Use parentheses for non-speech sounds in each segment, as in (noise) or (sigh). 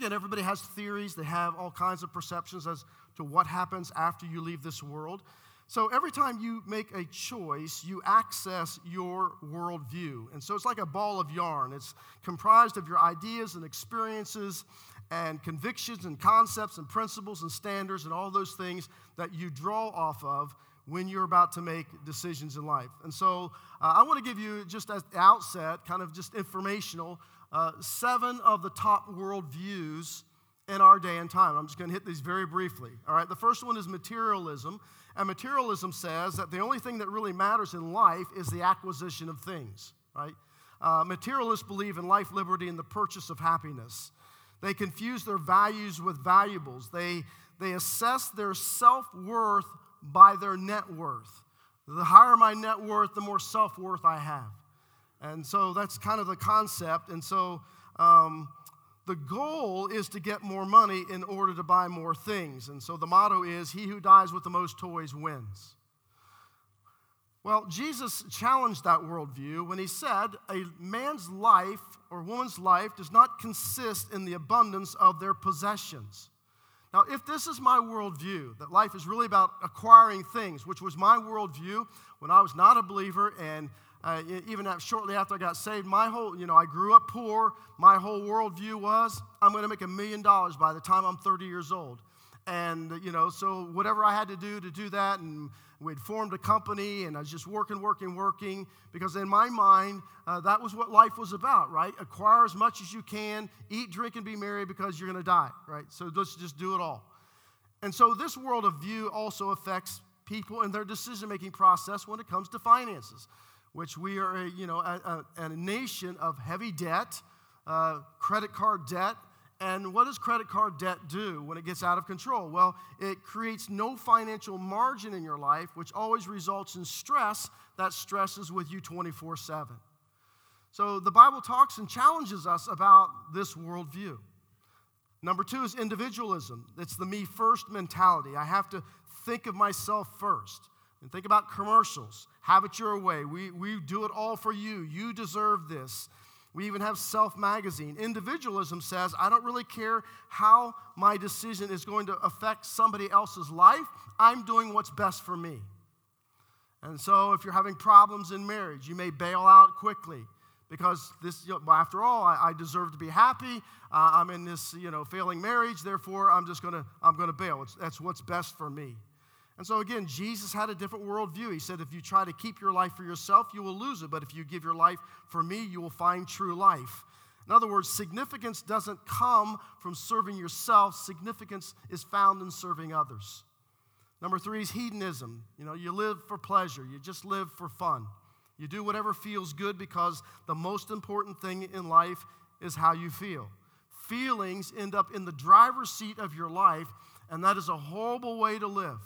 again, everybody has theories, they have all kinds of perceptions as to what happens after you leave this world. So every time you make a choice, you access your worldview. And so it's like a ball of yarn. It's comprised of your ideas and experiences and convictions and concepts and principles and standards and all those things that you draw off of when you're about to make decisions in life. And so uh, I want to give you, just at the outset, kind of just informational, uh, seven of the top worldviews in our day and time. I'm just going to hit these very briefly. All right, the first one is materialism. And materialism says that the only thing that really matters in life is the acquisition of things, right? Uh, materialists believe in life, liberty, and the purchase of happiness. They confuse their values with valuables. They, they assess their self worth by their net worth. The higher my net worth, the more self worth I have. And so that's kind of the concept. And so um, the goal is to get more money in order to buy more things. And so the motto is He who dies with the most toys wins. Well, Jesus challenged that worldview when he said, A man's life or woman's life does not consist in the abundance of their possessions. Now, if this is my worldview, that life is really about acquiring things, which was my worldview when I was not a believer and uh, even shortly after I got saved, my whole, you know, I grew up poor. My whole worldview was I'm going to make a million dollars by the time I'm 30 years old. And, you know, so whatever I had to do to do that, and we'd formed a company, and I was just working, working, working, because in my mind, uh, that was what life was about, right? Acquire as much as you can, eat, drink, and be merry because you're going to die, right? So let's just do it all. And so this world of view also affects people in their decision making process when it comes to finances which we are a, you know, a, a, a nation of heavy debt, uh, credit card debt. And what does credit card debt do when it gets out of control? Well, it creates no financial margin in your life, which always results in stress that stresses with you 24 7. So the Bible talks and challenges us about this worldview. Number two is individualism. It's the me first mentality. I have to think of myself first. And think about commercials. Have it your way. We, we do it all for you. You deserve this. We even have Self Magazine. Individualism says, I don't really care how my decision is going to affect somebody else's life. I'm doing what's best for me. And so, if you're having problems in marriage, you may bail out quickly because this, you know, after all, I, I, deserve to be happy. Uh, I'm in this, you know, failing marriage. Therefore, I'm just gonna, I'm gonna bail. It's, that's what's best for me. And so, again, Jesus had a different worldview. He said, if you try to keep your life for yourself, you will lose it. But if you give your life for me, you will find true life. In other words, significance doesn't come from serving yourself, significance is found in serving others. Number three is hedonism. You know, you live for pleasure, you just live for fun. You do whatever feels good because the most important thing in life is how you feel. Feelings end up in the driver's seat of your life, and that is a horrible way to live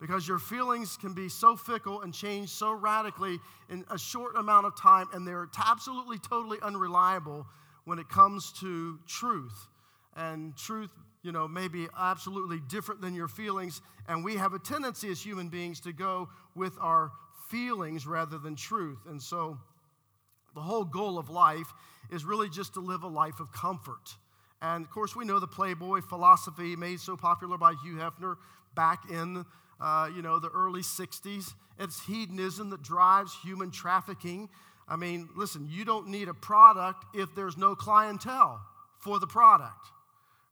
because your feelings can be so fickle and change so radically in a short amount of time, and they're absolutely, totally unreliable when it comes to truth. And truth, you know, may be absolutely different than your feelings, and we have a tendency as human beings to go with our feelings rather than truth. And so, the whole goal of life is really just to live a life of comfort. And of course, we know the Playboy philosophy made so popular by Hugh Hefner back in uh, you know, the early 60s. It's hedonism that drives human trafficking. I mean, listen, you don't need a product if there's no clientele for the product,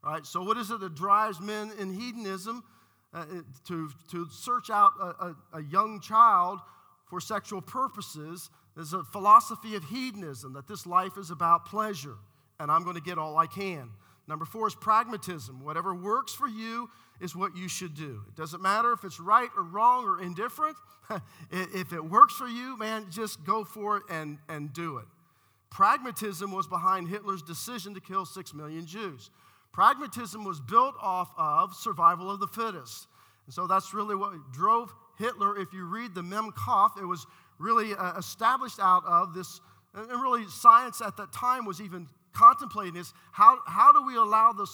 right? So, what is it that drives men in hedonism uh, to, to search out a, a, a young child for sexual purposes? There's a philosophy of hedonism that this life is about pleasure and I'm going to get all I can. Number four is pragmatism. Whatever works for you is what you should do. It doesn't matter if it's right or wrong or indifferent. (laughs) if it works for you, man, just go for it and, and do it. Pragmatism was behind Hitler's decision to kill six million Jews. Pragmatism was built off of survival of the fittest. And so that's really what drove Hitler. If you read the Mein Kampf, it was really uh, established out of this, and really science at that time was even contemplating this. How, how do we allow this,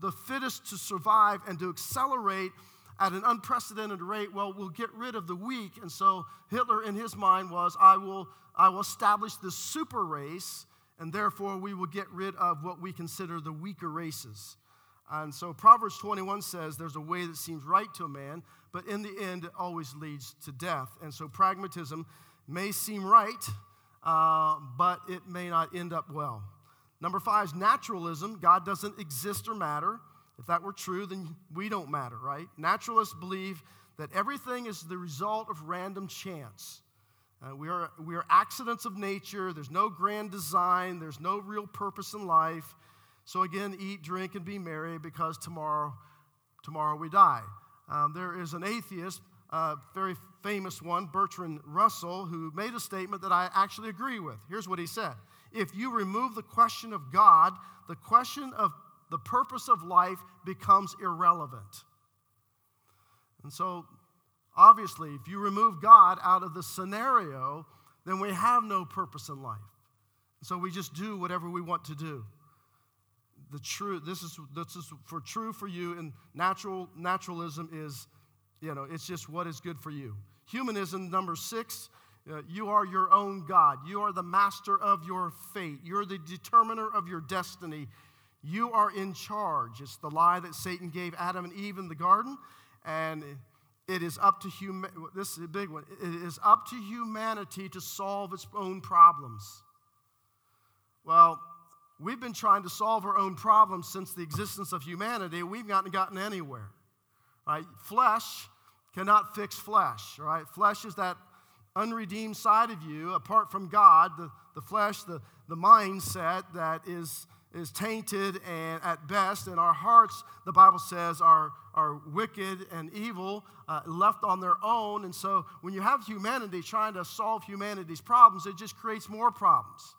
the fittest to survive and to accelerate at an unprecedented rate, well, we'll get rid of the weak. And so Hitler, in his mind, was, I will, I will establish this super race, and therefore we will get rid of what we consider the weaker races. And so Proverbs 21 says there's a way that seems right to a man, but in the end it always leads to death. And so pragmatism may seem right, uh, but it may not end up well. Number five is naturalism. God doesn't exist or matter. If that were true, then we don't matter, right? Naturalists believe that everything is the result of random chance. Uh, we, are, we are accidents of nature. There's no grand design. There's no real purpose in life. So again, eat, drink, and be merry because tomorrow, tomorrow we die. Um, there is an atheist, uh, very famous one, Bertrand Russell, who made a statement that I actually agree with. Here's what he said If you remove the question of God, the question of the purpose of life becomes irrelevant. And so Obviously, if you remove God out of the scenario, then we have no purpose in life. So we just do whatever we want to do. The true, this is this is for true for you, and natural naturalism is, you know, it's just what is good for you. Humanism, number six, uh, you are your own God. You are the master of your fate. You're the determiner of your destiny. You are in charge. It's the lie that Satan gave Adam and Eve in the garden, and it is up to this is a big one it is up to humanity to solve its own problems well we've been trying to solve our own problems since the existence of humanity we've not gotten anywhere right flesh cannot fix flesh right flesh is that unredeemed side of you apart from god the, the flesh the, the mindset that is is tainted and at best, and our hearts, the Bible says, are, are wicked and evil, uh, left on their own. And so when you have humanity trying to solve humanity's problems, it just creates more problems.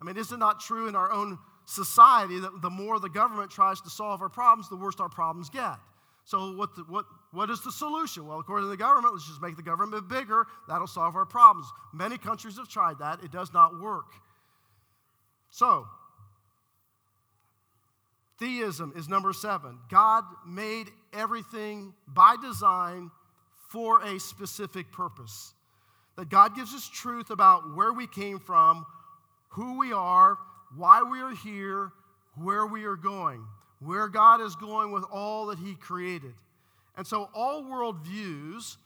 I mean, is it not true in our own society that the more the government tries to solve our problems, the worse our problems get? So, what, the, what, what is the solution? Well, according to the government, let's just make the government bigger. That'll solve our problems. Many countries have tried that, it does not work. So, Theism is number seven. God made everything by design for a specific purpose. That God gives us truth about where we came from, who we are, why we are here, where we are going, where God is going with all that He created. And so all worldviews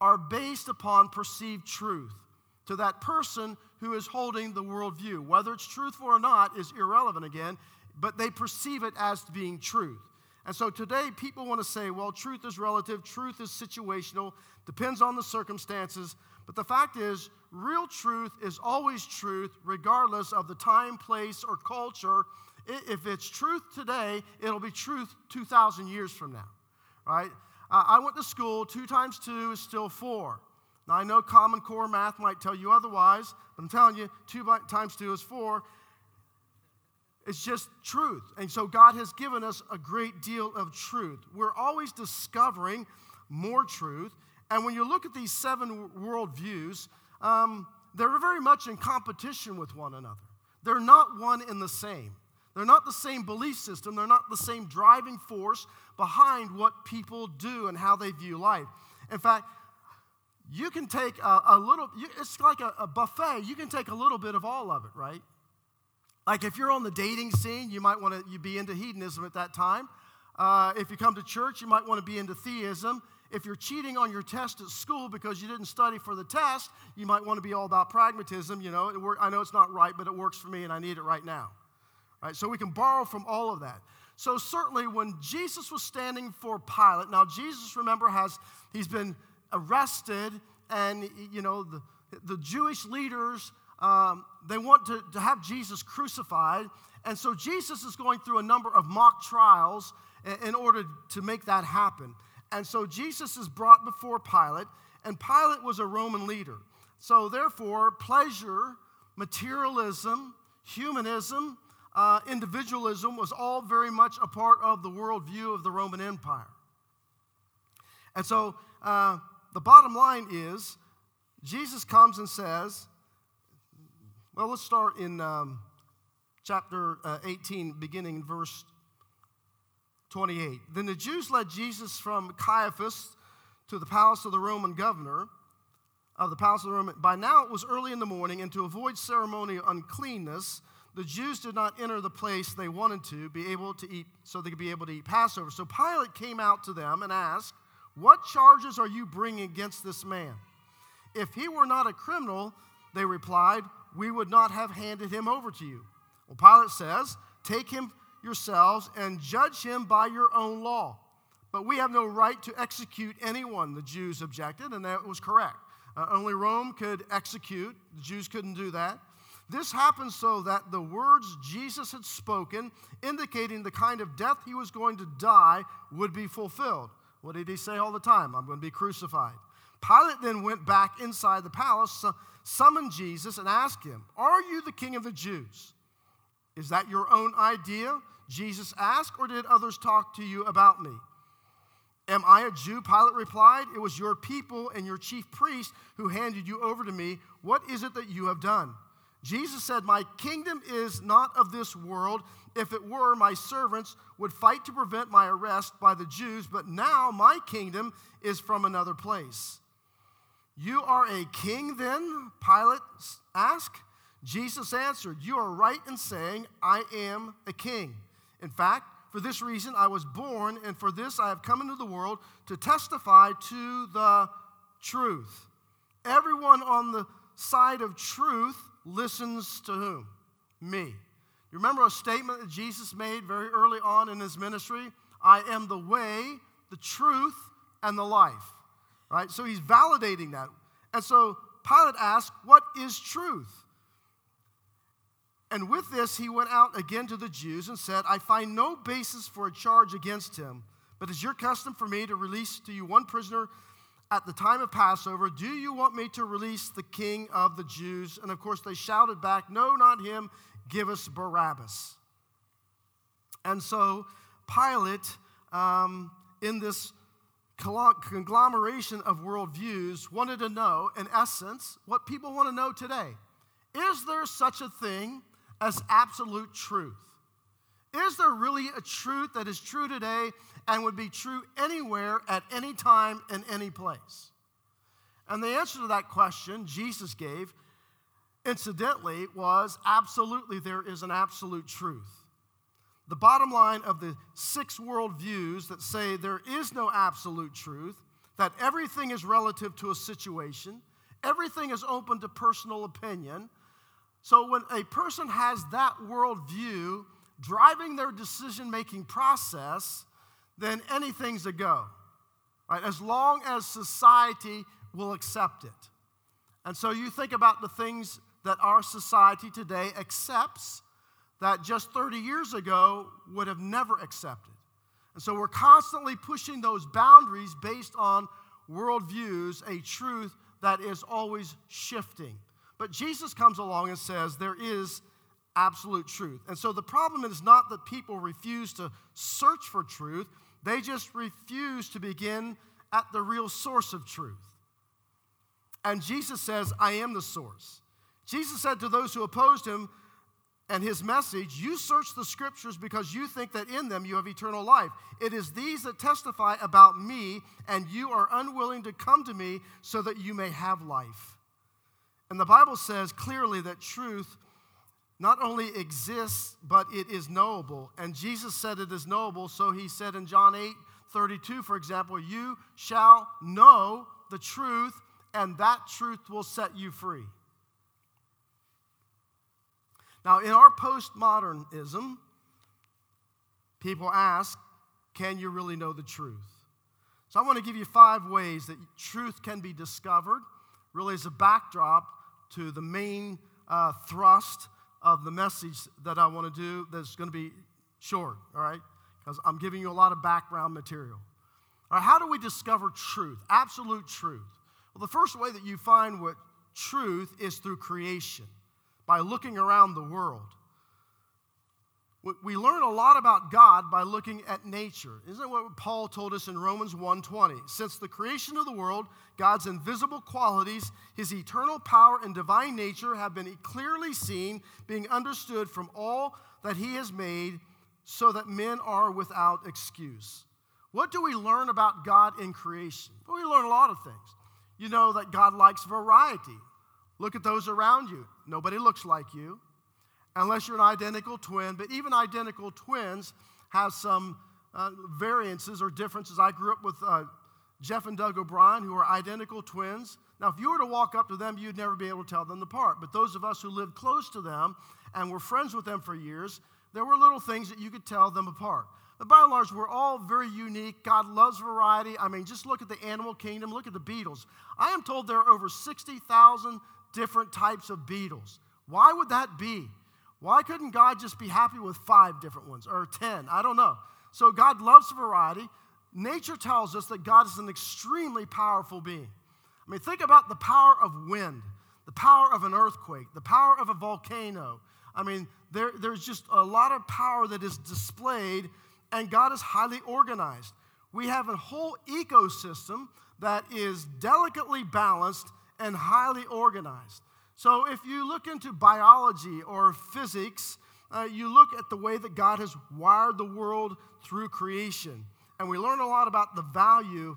are based upon perceived truth to that person who is holding the worldview. Whether it's truthful or not is irrelevant again but they perceive it as being truth. And so today, people want to say, well, truth is relative, truth is situational, depends on the circumstances. But the fact is, real truth is always truth, regardless of the time, place, or culture. If it's truth today, it'll be truth 2,000 years from now, right? I went to school, two times two is still four. Now, I know Common Core math might tell you otherwise, but I'm telling you, two times two is four. It's just truth. And so God has given us a great deal of truth. We're always discovering more truth. And when you look at these seven worldviews, um, they're very much in competition with one another. They're not one and the same. They're not the same belief system. They're not the same driving force behind what people do and how they view life. In fact, you can take a, a little, it's like a, a buffet. You can take a little bit of all of it, right? Like if you're on the dating scene, you might want to you be into hedonism at that time. Uh, if you come to church, you might want to be into theism. If you're cheating on your test at school because you didn't study for the test, you might want to be all about pragmatism. You know, I know it's not right, but it works for me and I need it right now. Right? So we can borrow from all of that. So certainly when Jesus was standing for Pilate, now Jesus, remember, has he's been arrested, and you know the, the Jewish leaders um, they want to, to have Jesus crucified. And so Jesus is going through a number of mock trials in, in order to make that happen. And so Jesus is brought before Pilate, and Pilate was a Roman leader. So therefore, pleasure, materialism, humanism, uh, individualism was all very much a part of the worldview of the Roman Empire. And so uh, the bottom line is Jesus comes and says, well, let's start in um, chapter uh, 18, beginning in verse 28. Then the Jews led Jesus from Caiaphas to the palace of the Roman governor of the palace of the Roman. By now it was early in the morning, and to avoid ceremonial uncleanness, the Jews did not enter the place they wanted to be able to eat, so they could be able to eat Passover. So Pilate came out to them and asked, What charges are you bringing against this man? If he were not a criminal, they replied, we would not have handed him over to you. Well, Pilate says, Take him yourselves and judge him by your own law. But we have no right to execute anyone, the Jews objected, and that was correct. Uh, only Rome could execute, the Jews couldn't do that. This happened so that the words Jesus had spoken, indicating the kind of death he was going to die, would be fulfilled. What did he say all the time? I'm going to be crucified. Pilate then went back inside the palace, summoned Jesus, and asked him, Are you the king of the Jews? Is that your own idea? Jesus asked, or did others talk to you about me? Am I a Jew? Pilate replied, It was your people and your chief priest who handed you over to me. What is it that you have done? Jesus said, My kingdom is not of this world. If it were, my servants would fight to prevent my arrest by the Jews, but now my kingdom is from another place. You are a king then? Pilate asked. Jesus answered, You are right in saying, I am a king. In fact, for this reason I was born, and for this I have come into the world to testify to the truth. Everyone on the side of truth listens to whom? Me. You remember a statement that Jesus made very early on in his ministry? I am the way, the truth, and the life. Right? So he's validating that. And so Pilate asked, What is truth? And with this, he went out again to the Jews and said, I find no basis for a charge against him, but it's your custom for me to release to you one prisoner at the time of Passover. Do you want me to release the king of the Jews? And of course, they shouted back, No, not him. Give us Barabbas. And so Pilate, um, in this conglomeration of worldviews, wanted to know, in essence, what people want to know today. Is there such a thing as absolute truth? Is there really a truth that is true today and would be true anywhere, at any time, in any place? And the answer to that question Jesus gave, incidentally, was absolutely there is an absolute truth. The bottom line of the six worldviews that say there is no absolute truth, that everything is relative to a situation, everything is open to personal opinion, so when a person has that worldview driving their decision making process, then anything's a go, right? As long as society will accept it. And so you think about the things that our society today accepts that just 30 years ago would have never accepted. And so we're constantly pushing those boundaries based on worldviews, a truth that is always shifting. But Jesus comes along and says there is absolute truth. And so the problem is not that people refuse to search for truth, they just refuse to begin at the real source of truth. And Jesus says, I am the source. Jesus said to those who opposed him and his message, You search the scriptures because you think that in them you have eternal life. It is these that testify about me, and you are unwilling to come to me so that you may have life. And the Bible says clearly that truth not only exists, but it is knowable. And Jesus said it is knowable, so he said in John 8 32, for example, you shall know the truth, and that truth will set you free. Now, in our postmodernism, people ask, can you really know the truth? So I want to give you five ways that truth can be discovered, really as a backdrop to the main uh, thrust of the message that I want to do that's going to be short, all right? Because I'm giving you a lot of background material. All right, how do we discover truth, absolute truth? Well, the first way that you find what truth is through creation, by looking around the world. We learn a lot about God by looking at nature. Isn't that what Paul told us in Romans 1:20? Since the creation of the world, God's invisible qualities, his eternal power and divine nature have been clearly seen, being understood from all that he has made, so that men are without excuse. What do we learn about God in creation? Well, we learn a lot of things. You know that God likes variety. Look at those around you. Nobody looks like you. Unless you're an identical twin. But even identical twins have some uh, variances or differences. I grew up with uh, Jeff and Doug O'Brien, who are identical twins. Now, if you were to walk up to them, you'd never be able to tell them apart. But those of us who lived close to them and were friends with them for years, there were little things that you could tell them apart. But by and large, we're all very unique. God loves variety. I mean, just look at the animal kingdom, look at the beetles. I am told there are over 60,000 different types of beetles. Why would that be? Why couldn't God just be happy with five different ones or 10? I don't know. So God loves variety. Nature tells us that God is an extremely powerful being. I mean, think about the power of wind, the power of an earthquake, the power of a volcano. I mean, there, there's just a lot of power that is displayed, and God is highly organized. We have a whole ecosystem that is delicately balanced and highly organized. So, if you look into biology or physics, uh, you look at the way that God has wired the world through creation, and we learn a lot about the value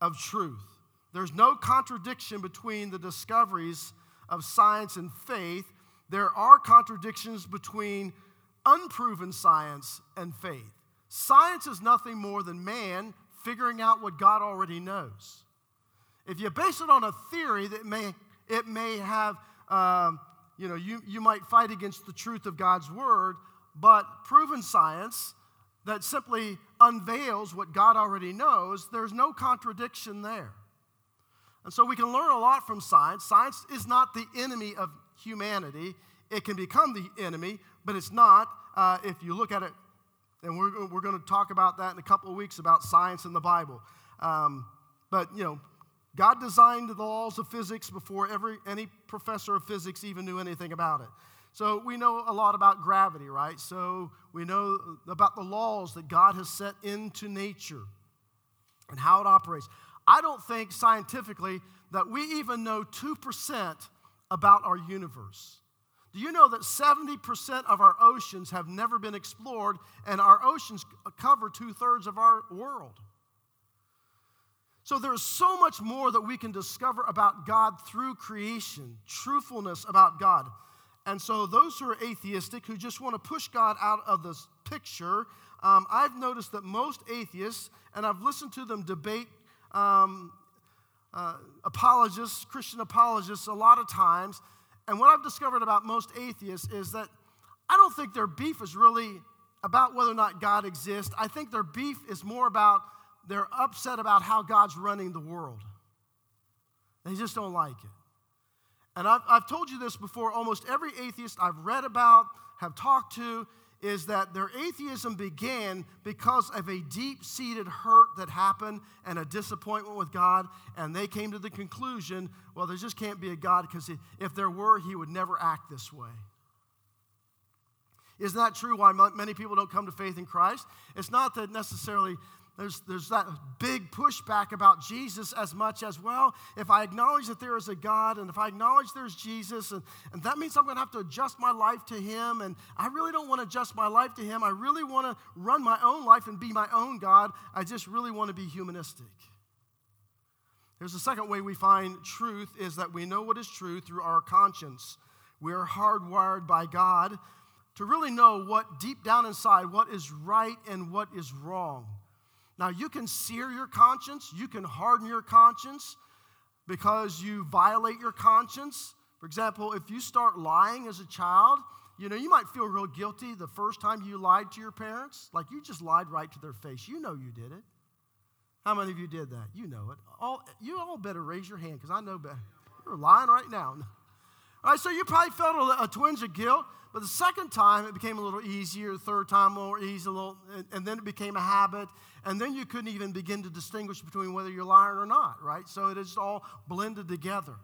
of truth. There's no contradiction between the discoveries of science and faith. There are contradictions between unproven science and faith. Science is nothing more than man figuring out what God already knows. If you base it on a theory that may it may have, um, you know, you, you might fight against the truth of God's word, but proven science that simply unveils what God already knows, there's no contradiction there. And so we can learn a lot from science. Science is not the enemy of humanity. It can become the enemy, but it's not. Uh, if you look at it, and we're, we're going to talk about that in a couple of weeks about science in the Bible. Um, but, you know, God designed the laws of physics before every, any professor of physics even knew anything about it. So we know a lot about gravity, right? So we know about the laws that God has set into nature and how it operates. I don't think scientifically that we even know 2% about our universe. Do you know that 70% of our oceans have never been explored, and our oceans cover two thirds of our world? So there's so much more that we can discover about God through creation, truthfulness about God. And so those who are atheistic, who just want to push God out of this picture, um, I've noticed that most atheists, and I've listened to them debate um, uh, apologists, Christian apologists, a lot of times. And what I've discovered about most atheists is that I don't think their beef is really about whether or not God exists. I think their beef is more about they're upset about how God's running the world. They just don't like it. And I've, I've told you this before almost every atheist I've read about, have talked to, is that their atheism began because of a deep seated hurt that happened and a disappointment with God. And they came to the conclusion well, there just can't be a God because if there were, he would never act this way. Isn't that true why many people don't come to faith in Christ? It's not that necessarily there's, there's that big pushback about Jesus as much as, well, if I acknowledge that there is a God and if I acknowledge there's Jesus, and, and that means I'm going to have to adjust my life to Him, and I really don't want to adjust my life to Him. I really want to run my own life and be my own God. I just really want to be humanistic. There's a second way we find truth is that we know what is true through our conscience. We are hardwired by God to really know what deep down inside what is right and what is wrong. Now, you can sear your conscience, you can harden your conscience because you violate your conscience. For example, if you start lying as a child, you know, you might feel real guilty the first time you lied to your parents. Like you just lied right to their face. You know you did it. How many of you did that? You know it. All, you all better raise your hand because I know better. You're lying right now. All right, so you probably felt a, a twinge of guilt. But the second time, it became a little easier. The third time, more easy, a little, and, and then it became a habit. And then you couldn't even begin to distinguish between whether you're lying or not, right? So it is all blended together.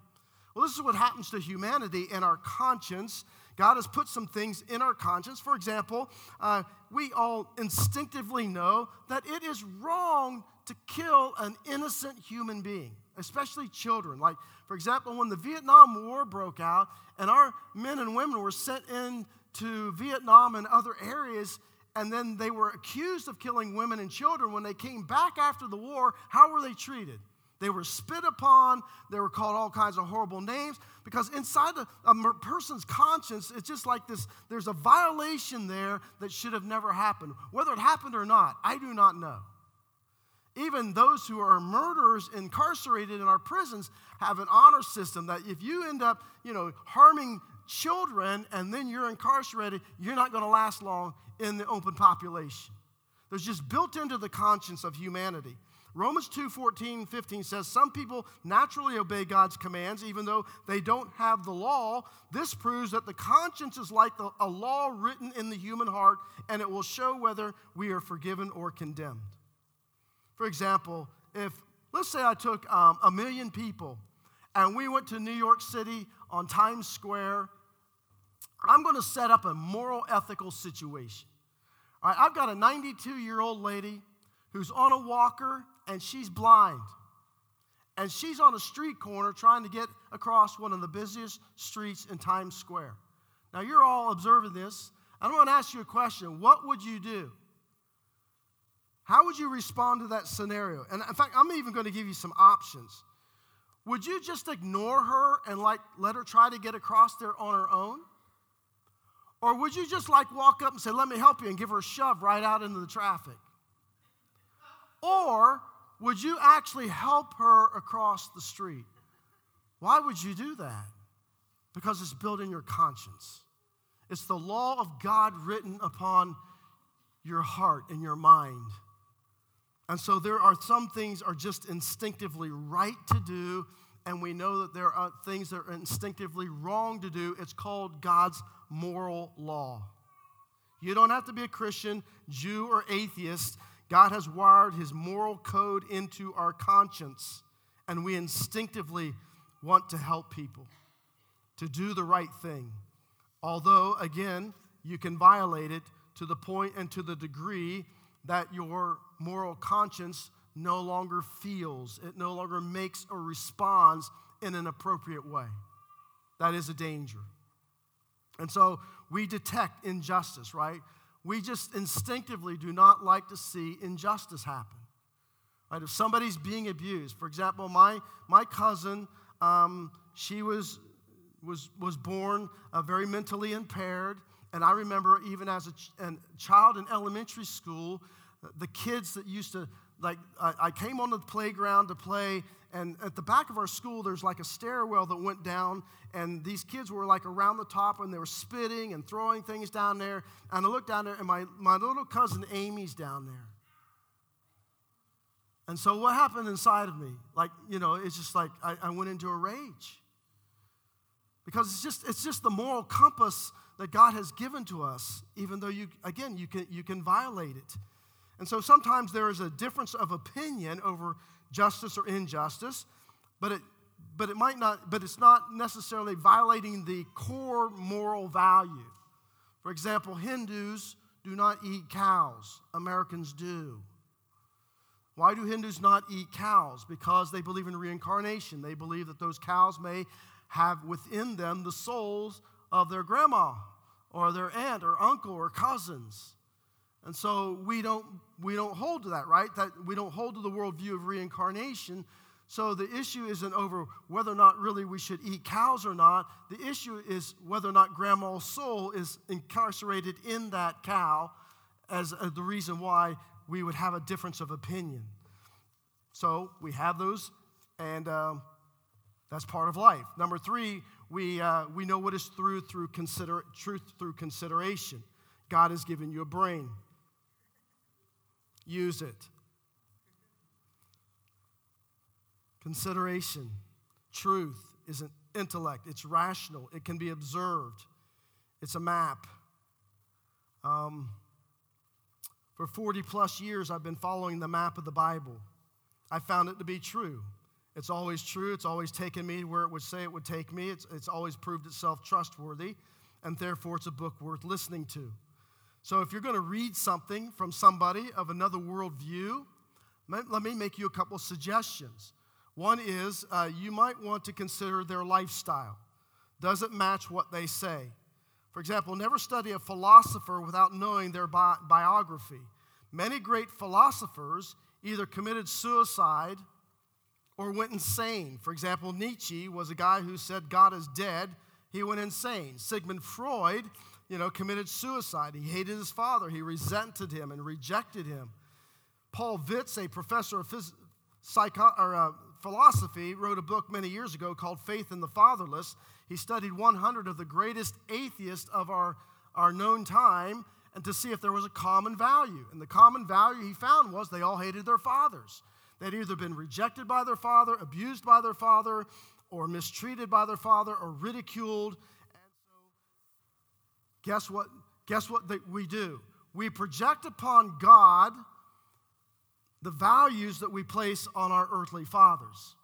Well, this is what happens to humanity and our conscience. God has put some things in our conscience. For example, uh, we all instinctively know that it is wrong to kill an innocent human being, especially children. Like, for example, when the Vietnam War broke out and our men and women were sent into Vietnam and other areas, and then they were accused of killing women and children, when they came back after the war, how were they treated? They were spit upon. They were called all kinds of horrible names because inside a, a person's conscience, it's just like this there's a violation there that should have never happened. Whether it happened or not, I do not know. Even those who are murderers incarcerated in our prisons have an honor system that if you end up, you know, harming children and then you're incarcerated, you're not going to last long in the open population. There's just built into the conscience of humanity. Romans 2 14, 15 says, Some people naturally obey God's commands even though they don't have the law. This proves that the conscience is like the, a law written in the human heart, and it will show whether we are forgiven or condemned. For example, if, let's say I took um, a million people and we went to New York City on Times Square, I'm going to set up a moral ethical situation. All right, I've got a 92 year old lady who's on a walker and she's blind. And she's on a street corner trying to get across one of the busiest streets in Times Square. Now, you're all observing this. I'm going to ask you a question. What would you do? How would you respond to that scenario? And in fact, I'm even going to give you some options. Would you just ignore her and like let her try to get across there on her own? Or would you just like walk up and say, Let me help you, and give her a shove right out into the traffic? Or would you actually help her across the street? Why would you do that? Because it's built in your conscience. It's the law of God written upon your heart and your mind. And so there are some things are just instinctively right to do, and we know that there are things that are instinctively wrong to do. It's called God's moral law. You don't have to be a Christian, Jew, or atheist God has wired his moral code into our conscience, and we instinctively want to help people to do the right thing. Although, again, you can violate it to the point and to the degree that your moral conscience no longer feels, it no longer makes or responds in an appropriate way. That is a danger. And so we detect injustice, right? we just instinctively do not like to see injustice happen. Right? If somebody's being abused, for example, my, my cousin, um, she was, was, was born uh, very mentally impaired. And I remember even as a, ch- child in elementary school, the kids that used to, like, I, I came on the playground to play, and at the back of our school, there's like a stairwell that went down, and these kids were like around the top, and they were spitting and throwing things down there. And I looked down there, and my, my little cousin Amy's down there. And so, what happened inside of me? Like, you know, it's just like I, I went into a rage. Because it's just, it's just the moral compass that God has given to us, even though you, again, you can, you can violate it. And so sometimes there is a difference of opinion over justice or injustice, but it, but it might not, but it's not necessarily violating the core moral value. For example, Hindus do not eat cows, Americans do. Why do Hindus not eat cows? Because they believe in reincarnation. They believe that those cows may have within them the souls of their grandma or their aunt or uncle or cousins. And so we don't, we don't hold to that, right? That we don't hold to the worldview of reincarnation. So the issue isn't over whether or not really we should eat cows or not. The issue is whether or not grandma's soul is incarcerated in that cow as uh, the reason why we would have a difference of opinion. So we have those, and um, that's part of life. Number three, we, uh, we know what is through through consider, truth through consideration. God has given you a brain use it. Consideration, truth is an intellect, it's rational, it can be observed, it's a map. Um, for 40 plus years, I've been following the map of the Bible. I found it to be true. It's always true. It's always taken me where it would say it would take me. It's, it's always proved itself trustworthy, and therefore it's a book worth listening to. So if you're going to read something from somebody of another worldview, let me make you a couple suggestions. One is uh, you might want to consider their lifestyle. Does it match what they say? For example, never study a philosopher without knowing their bi- biography. Many great philosophers either committed suicide or went insane. For example, Nietzsche was a guy who said God is dead. He went insane. Sigmund Freud, you know, committed suicide. He hated his father. He resented him and rejected him. Paul Vitz, a professor of phys- psycho- or, uh, philosophy, wrote a book many years ago called Faith in the Fatherless. He studied 100 of the greatest atheists of our, our known time and to see if there was a common value. And the common value he found was they all hated their fathers. They'd either been rejected by their father, abused by their father, or mistreated by their father, or ridiculed. And so, guess what? Guess what we do? We project upon God the values that we place on our earthly fathers.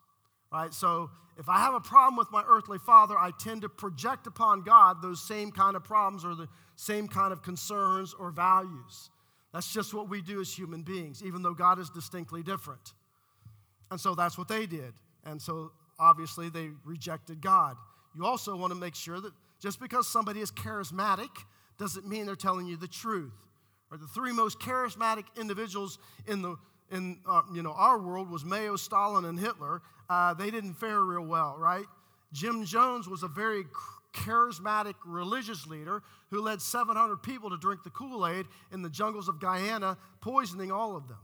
Right? So if I have a problem with my earthly father, I tend to project upon God those same kind of problems or the same kind of concerns or values. That's just what we do as human beings, even though God is distinctly different. And so that's what they did. And so obviously they rejected God. You also want to make sure that just because somebody is charismatic doesn't mean they're telling you the truth. Or the three most charismatic individuals in the in uh, you know our world was Mao, Stalin, and Hitler. Uh, they didn't fare real well, right? Jim Jones was a very charismatic religious leader who led 700 people to drink the Kool Aid in the jungles of Guyana, poisoning all of them.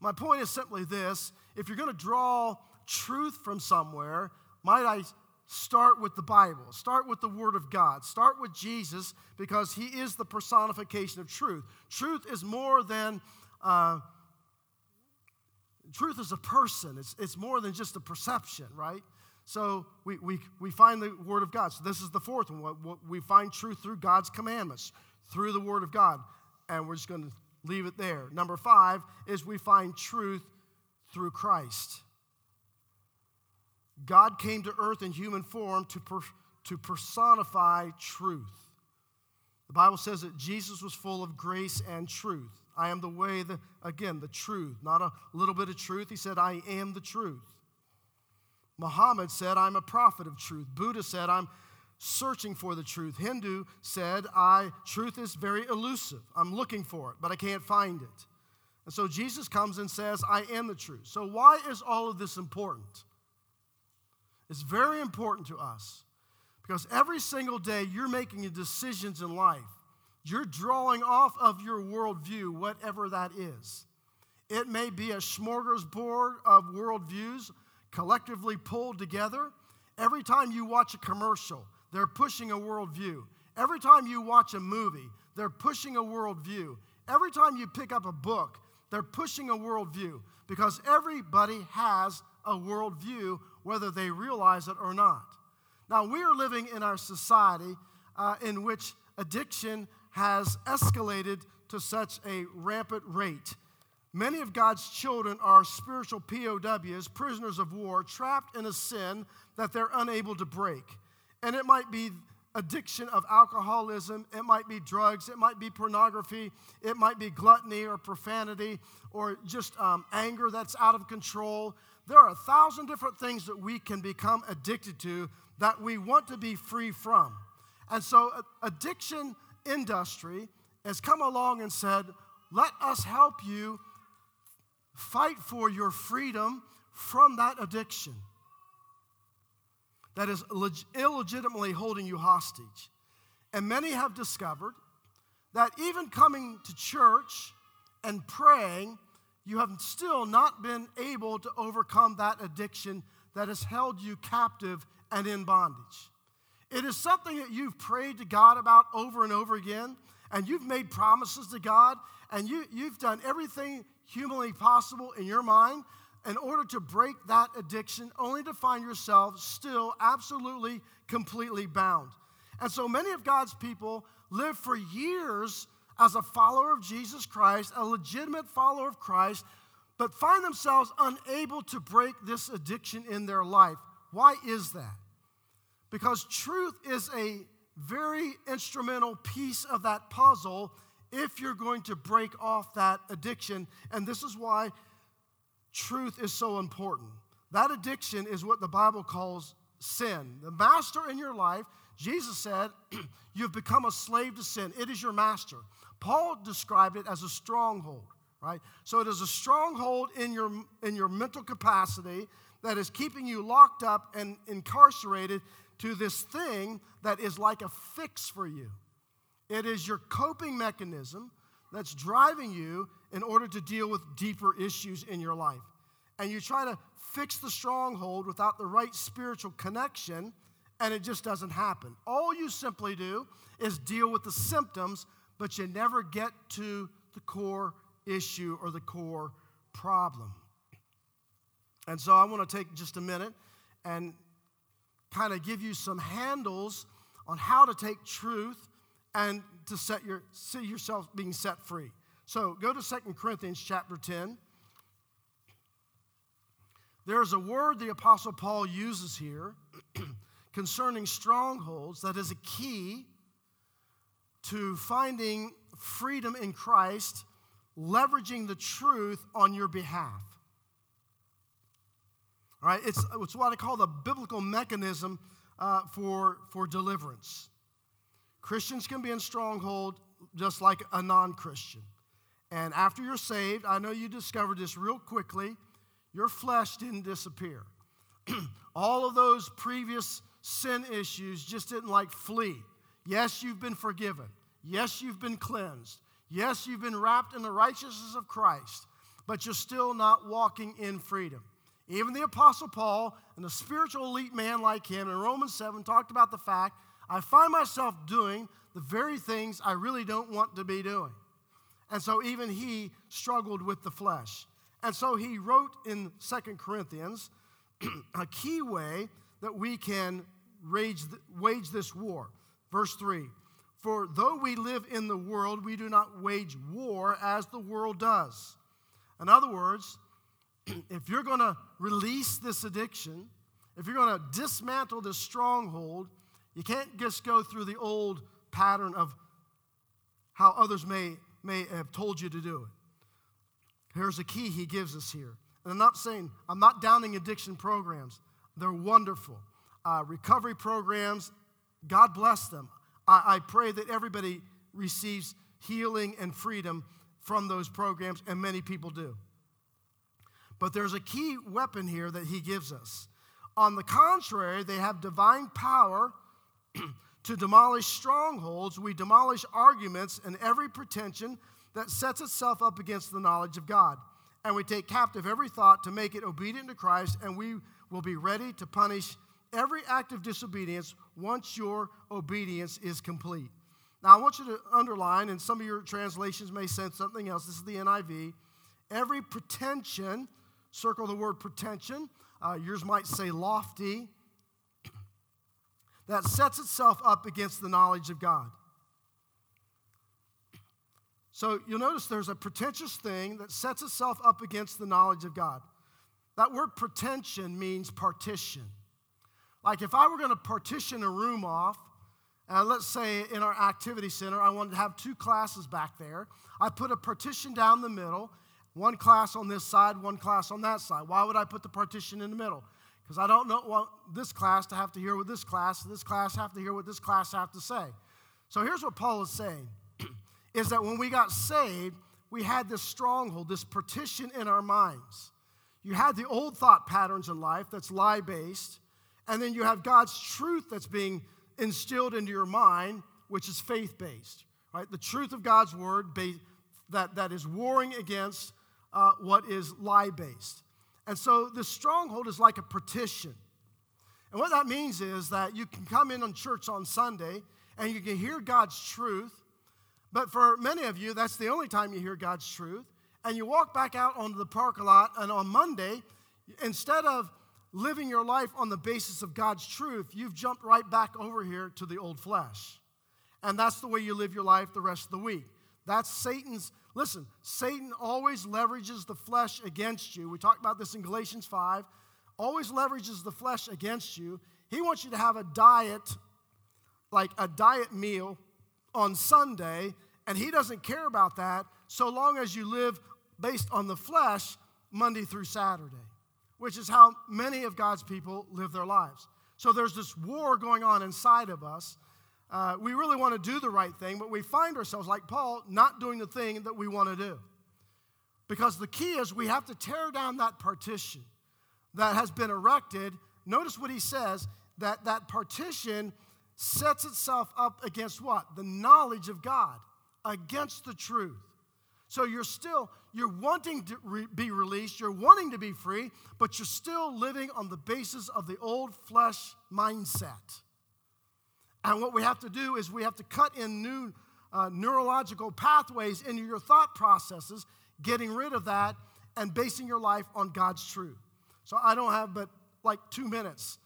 My point is simply this if you're going to draw truth from somewhere, might I start with the Bible, start with the Word of God, start with Jesus because He is the personification of truth. Truth is more than. Uh, truth is a person, it's, it's more than just a perception, right? So we, we, we find the Word of God. So this is the fourth one. What, what we find truth through God's commandments, through the Word of God. And we're just going to leave it there. Number five is we find truth through Christ. God came to earth in human form to, per, to personify truth. The Bible says that Jesus was full of grace and truth. I am the way, the, again, the truth, not a little bit of truth. He said, I am the truth. Muhammad said, I'm a prophet of truth. Buddha said, I'm searching for the truth. Hindu said, I truth is very elusive. I'm looking for it, but I can't find it. And so Jesus comes and says, I am the truth. So why is all of this important? It's very important to us because every single day you're making decisions in life. You're drawing off of your worldview, whatever that is. It may be a smorgasbord of worldviews collectively pulled together. Every time you watch a commercial, they're pushing a worldview. Every time you watch a movie, they're pushing a worldview. Every time you pick up a book, they're pushing a worldview because everybody has a worldview, whether they realize it or not. Now, we are living in our society uh, in which addiction has escalated to such a rampant rate. Many of God's children are spiritual POWs, prisoners of war, trapped in a sin that they're unable to break. And it might be addiction of alcoholism, it might be drugs, it might be pornography, it might be gluttony or profanity or just um, anger that's out of control. There are a thousand different things that we can become addicted to that we want to be free from. And so, addiction industry has come along and said, let us help you fight for your freedom from that addiction that is illegitimately holding you hostage. And many have discovered that even coming to church and praying, you have still not been able to overcome that addiction that has held you captive and in bondage. It is something that you've prayed to God about over and over again, and you've made promises to God, and you, you've done everything humanly possible in your mind in order to break that addiction, only to find yourself still absolutely, completely bound. And so many of God's people live for years as a follower of Jesus Christ, a legitimate follower of Christ, but find themselves unable to break this addiction in their life. Why is that? Because truth is a very instrumental piece of that puzzle if you're going to break off that addiction. And this is why truth is so important. That addiction is what the Bible calls sin. The master in your life, Jesus said, (clears throat) you've become a slave to sin. It is your master. Paul described it as a stronghold, right? So it is a stronghold in your, in your mental capacity that is keeping you locked up and incarcerated to this thing that is like a fix for you. It is your coping mechanism that's driving you in order to deal with deeper issues in your life. And you try to fix the stronghold without the right spiritual connection, and it just doesn't happen. All you simply do is deal with the symptoms, but you never get to the core issue or the core problem. And so I want to take just a minute and kind of give you some handles on how to take truth and to set your see yourself being set free. So go to Second Corinthians chapter 10. There's a word the Apostle Paul uses here (clears throat) concerning strongholds that is a key to finding freedom in Christ, leveraging the truth on your behalf. All right, it's, it's what I call the biblical mechanism uh, for, for deliverance. Christians can be in stronghold just like a non Christian. And after you're saved, I know you discovered this real quickly, your flesh didn't disappear. (clears throat) All of those previous sin issues just didn't like flee. Yes, you've been forgiven. Yes, you've been cleansed. Yes, you've been wrapped in the righteousness of Christ, but you're still not walking in freedom. Even the Apostle Paul and a spiritual elite man like him in Romans 7 talked about the fact I find myself doing the very things I really don't want to be doing. And so even he struggled with the flesh. And so he wrote in Second Corinthians (clears throat) a key way that we can wage, wage this war. Verse 3 For though we live in the world, we do not wage war as the world does. In other words, (clears throat) if you're going to release this addiction, if you're going to dismantle this stronghold, you can't just go through the old pattern of how others may, may have told you to do it. Here's a key he gives us here. And I'm not saying, I'm not downing addiction programs, they're wonderful. Uh, recovery programs, God bless them. I, I pray that everybody receives healing and freedom from those programs, and many people do. But there's a key weapon here that he gives us. On the contrary, they have divine power to demolish strongholds. We demolish arguments and every pretension that sets itself up against the knowledge of God. And we take captive every thought to make it obedient to Christ, and we will be ready to punish every act of disobedience once your obedience is complete. Now, I want you to underline, and some of your translations may say something else. This is the NIV. Every pretension Circle the word pretension. Uh, yours might say lofty. That sets itself up against the knowledge of God. So you'll notice there's a pretentious thing that sets itself up against the knowledge of God. That word pretension means partition. Like if I were going to partition a room off, uh, let's say in our activity center, I wanted to have two classes back there. I put a partition down the middle, one class on this side, one class on that side. Why would I put the partition in the middle? Because I don't know, want this class to have to hear what this class, this class have to hear what this class have to say. So here's what Paul is saying (clears throat) is that when we got saved, we had this stronghold, this partition in our minds. You had the old thought patterns in life that's lie based, and then you have God's truth that's being instilled into your mind, which is faith based, right? The truth of God's word that, that is warring against uh, what is lie based. And so the stronghold is like a partition. And what that means is that you can come in on church on Sunday and you can hear God's truth, but for many of you, that's the only time you hear God's truth. And you walk back out onto the parking lot, and on Monday, instead of living your life on the basis of God's truth, you've jumped right back over here to the old flesh. And that's the way you live your life the rest of the week. That's Satan's Listen, Satan always leverages the flesh against you. We talked about this in Galatians 5. Always leverages the flesh against you. He wants you to have a diet, like a diet meal on Sunday, and he doesn't care about that so long as you live based on the flesh Monday through Saturday, which is how many of God's people live their lives. So there's this war going on inside of us uh, we really want to do the right thing, but we find ourselves, like Paul, not doing the thing that we want to do. Because the key is we have to tear down that partition. that has been erected, notice what he says that that partition sets itself up against what? The knowledge of God, against the truth. So you're still, you're wanting to re- be released, you're wanting to be free, but you're still living on the basis of the old flesh mindset. And what we have to do is we have to cut in new uh, neurological pathways into your thought processes, getting rid of that and basing your life on God's truth. So I don't have but like two minutes.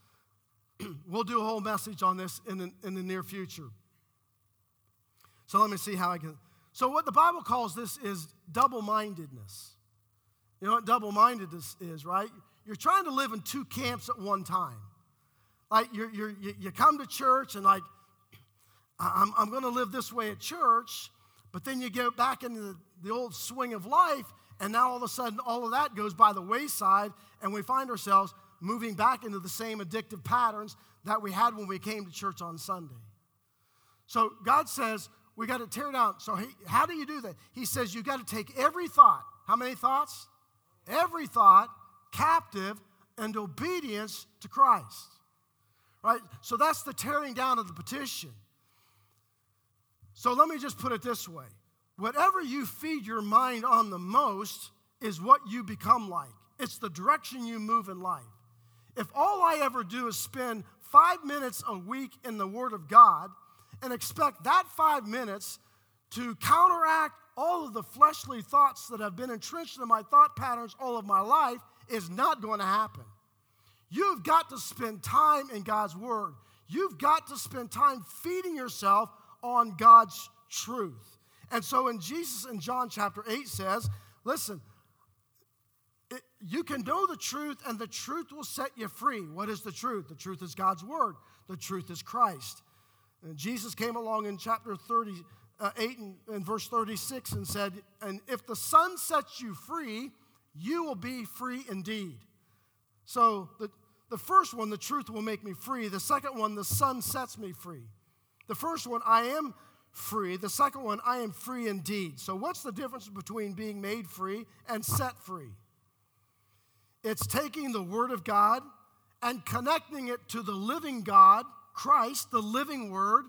(clears throat) we'll do a whole message on this in the, in the near future. So let me see how I can. So, what the Bible calls this is double mindedness. You know what double mindedness is, right? You're trying to live in two camps at one time. Like, you're, you're, you come to church and, like, (clears throat) I'm, I'm going to live this way at church, but then you get back into the, the old swing of life, and now all of a sudden, all of that goes by the wayside, and we find ourselves moving back into the same addictive patterns that we had when we came to church on Sunday. So God says, we got to tear down. So, he, how do you do that? He says, you got to take every thought. How many thoughts? Every thought captive and obedience to Christ. Right? So, that's the tearing down of the petition. So let me just put it this way whatever you feed your mind on the most is what you become like, it's the direction you move in life. If all I ever do is spend five minutes a week in the Word of God and expect that five minutes to counteract all of the fleshly thoughts that have been entrenched in my thought patterns all of my life, is not going to happen. You've got to spend time in God's Word. You've got to spend time feeding yourself on God's truth. And so in Jesus in John chapter 8 says, listen, it, you can know the truth and the truth will set you free. What is the truth? The truth is God's word. The truth is Christ. And Jesus came along in chapter 38 uh, and, and verse 36 and said, And if the Son sets you free, you will be free indeed. So the, the first one, the truth will make me free. The second one, the Son sets me free. The first one, I am free. The second one, I am free indeed. So, what's the difference between being made free and set free? It's taking the Word of God and connecting it to the living God, Christ, the living Word.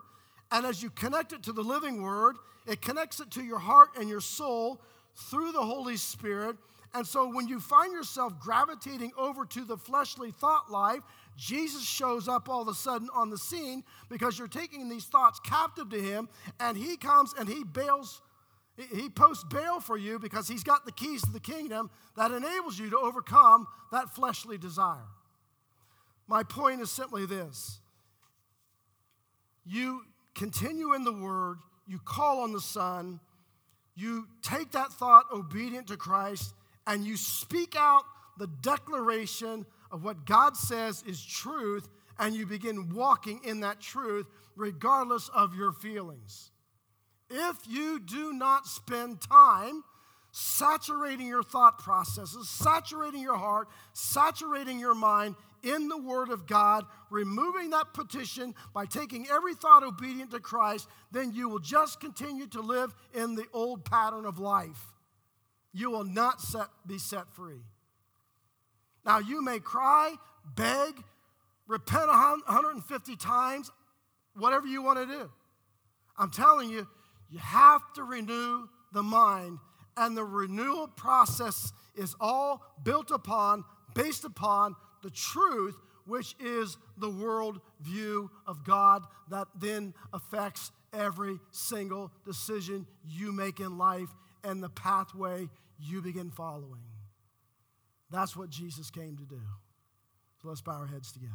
And as you connect it to the living Word, it connects it to your heart and your soul through the Holy Spirit. And so when you find yourself gravitating over to the fleshly thought life, Jesus shows up all of a sudden on the scene because you're taking these thoughts captive to him, and he comes and he bails, he posts bail for you because he's got the keys to the kingdom that enables you to overcome that fleshly desire. My point is simply this you continue in the word, you call on the Son, you take that thought obedient to Christ, and you speak out the declaration of what God says is truth, and you begin walking in that truth regardless of your feelings. If you do not spend time saturating your thought processes, saturating your heart, saturating your mind in the Word of God, removing that petition by taking every thought obedient to Christ, then you will just continue to live in the old pattern of life. You will not set, be set free. Now, you may cry, beg, repent 150 times, whatever you want to do. I'm telling you, you have to renew the mind, and the renewal process is all built upon, based upon the truth, which is the world view of God that then affects every single decision you make in life and the pathway you begin following. That's what Jesus came to do. So let's bow our heads together.